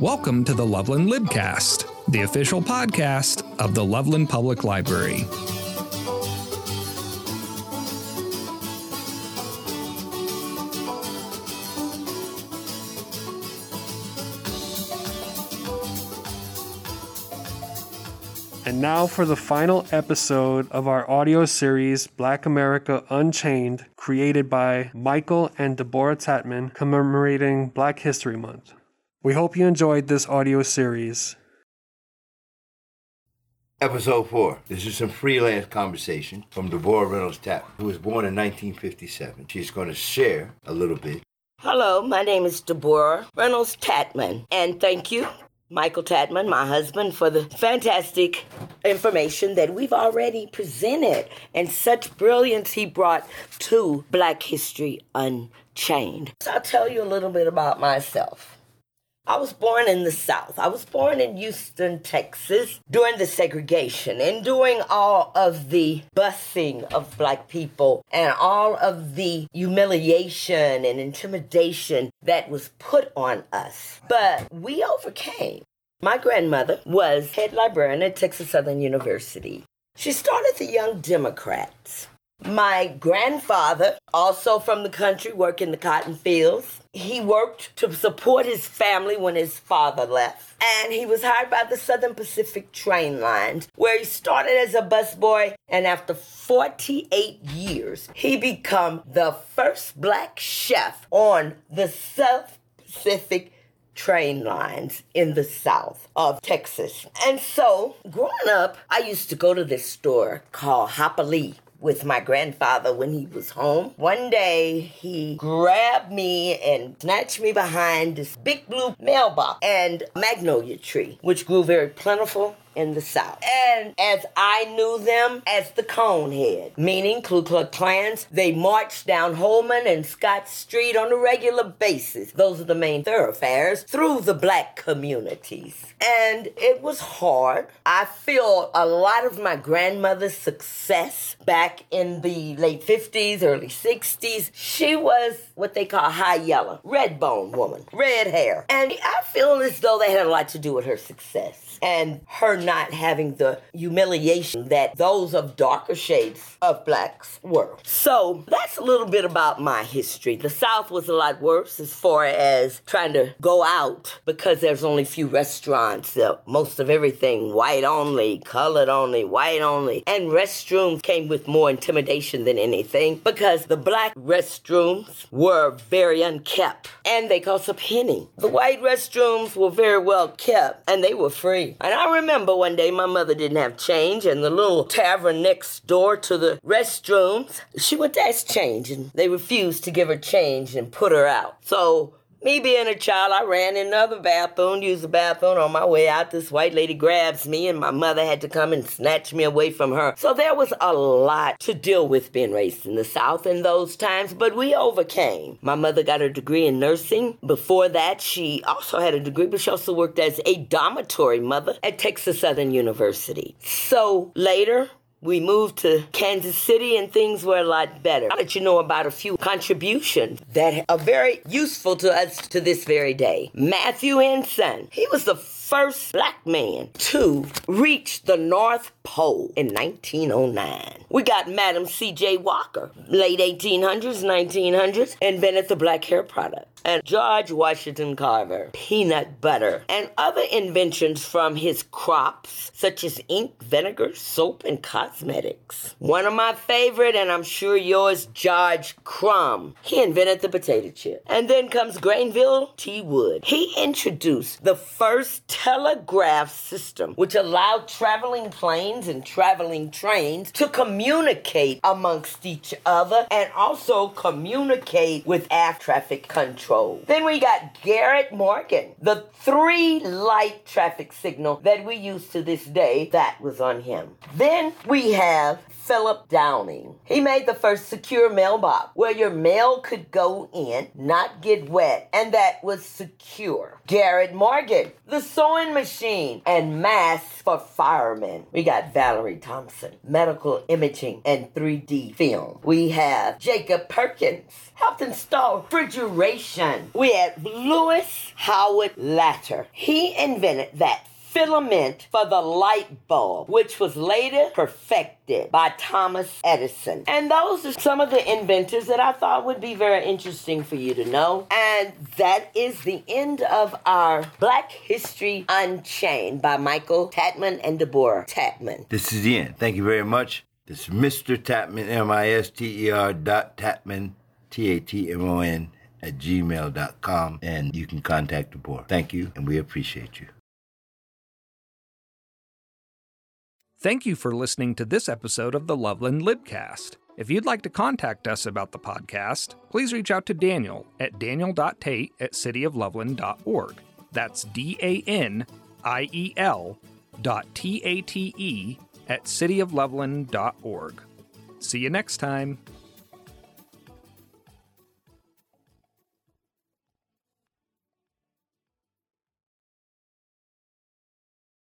Welcome to the Loveland Libcast, the official podcast of the Loveland Public Library. And now for the final episode of our audio series, Black America Unchained, created by Michael and Debora Tatmon, commemorating Black History Month. We hope you enjoyed this audio series. Episode 4. This is some freelance conversation from Debora Reynolds Tapp, who was born in 1957. She's going to share a little bit. Hello, my name is Debora Reynolds Tatmon, and thank you, Michael Tatmon, my husband, for the fantastic information that we've already presented and such brilliance he brought to Black History Unchained. So I'll tell you a little bit about myself. I was born in the South. I was born in Houston, Texas during the segregation and during all of the busing of black people and all of the humiliation and intimidation that was put on us. But we overcame. My grandmother was head librarian at Texas Southern University. She started the Young Democrats. My grandfather, also from the country, worked in the cotton fields. He worked to support his family when his father left. And he was hired by the Southern Pacific Train Lines, where he started as a busboy. And after 48 years, he became the first black chef on the South Pacific train lines in the south of Texas. And so, growing up, I used to go to this store called Hopperly with my grandfather when he was home. One day he grabbed me and snatched me behind this big blue mailbox and magnolia tree, which grew very plentiful in the South. And as I knew them as the Conehead, meaning Ku Klux Klans, they marched down Holman and Scott Street on a regular basis. Those are the main thoroughfares through the black communities. And it was hard. I feel a lot of my grandmother's success back in the late 50s, early 60s, she was what they call high yellow, red bone woman, red hair. And I feel as though they had a lot to do with her success and her not having the humiliation that those of darker shades of blacks were. So that's a little bit about my history. The South was a lot worse as far as trying to go out because there's only few restaurants. Uh, most of everything white only, colored only, white only. And restrooms came with more intimidation than anything because the black restrooms were very unkept and they cost a penny. The white restrooms were very well kept and they were free. And I remember one day my mother didn't have change, and the little tavern next door to the restrooms, she went to ask change, and they refused to give her change and put her out. So me being a child, I ran in another bathroom, used the bathroom. On my way out, this white lady grabs me, and my mother had to come and snatch me away from her. So there was a lot to deal with being raised in the South in those times, but we overcame. My mother got her degree in nursing. Before that, she also had a degree, but she also worked as a dormitory mother at Texas Southern University. So later, we moved to Kansas City and things were a lot better. I'll let you know about a few contributions that are very useful to us to this very day. Matthew Henson, he was the first black man to reach the North Pole in 1909. We got Madam C.J. Walker, late 1800s, 1900s, invented the black hair product. And George Washington Carver, peanut butter, and other inventions from his crops, such as ink, vinegar, soap, and cosmetics. One of my favorite, and I'm sure yours, George Crum. He invented the potato chip. And then comes Granville T. Wood. He introduced the first telegraph system, which allowed traveling planes and traveling trains to communicate amongst each other and also communicate with air traffic control. Then we got Garrett Morgan, the three light traffic signal that we use to this day, that was on him. Then we have Philip Downing. He made the first secure mailbox where your mail could go in, not get wet, and that was secure. Garrett Morgan, the sewing sewing machine, and masks for firemen. We got Valerie Thompson, medical imaging and 3D film. We have Jacob Perkins, helped install refrigeration. We had Lewis Howard Latimer. He invented that filament for the light bulb, which was later perfected by Thomas Edison. And those are some of the inventors that I thought would be very interesting for you to know. And that is the end of our Black History Unchained by Michael Tatmon and Debora Tatmon. This is the end. Thank you very much. This is Mr. Tatmon, M I S T E R dot Tatmon, T A T M O N, at gmail.com. And you can contact Debora. Thank you, and we appreciate you. Thank you for listening to this episode of the Loveland Libcast. If you'd like to contact us about the podcast, please reach out to Daniel at daniel.tate at cityofloveland.org. That's D A N I E L dot T A T E at cityofloveland.org. See you next time.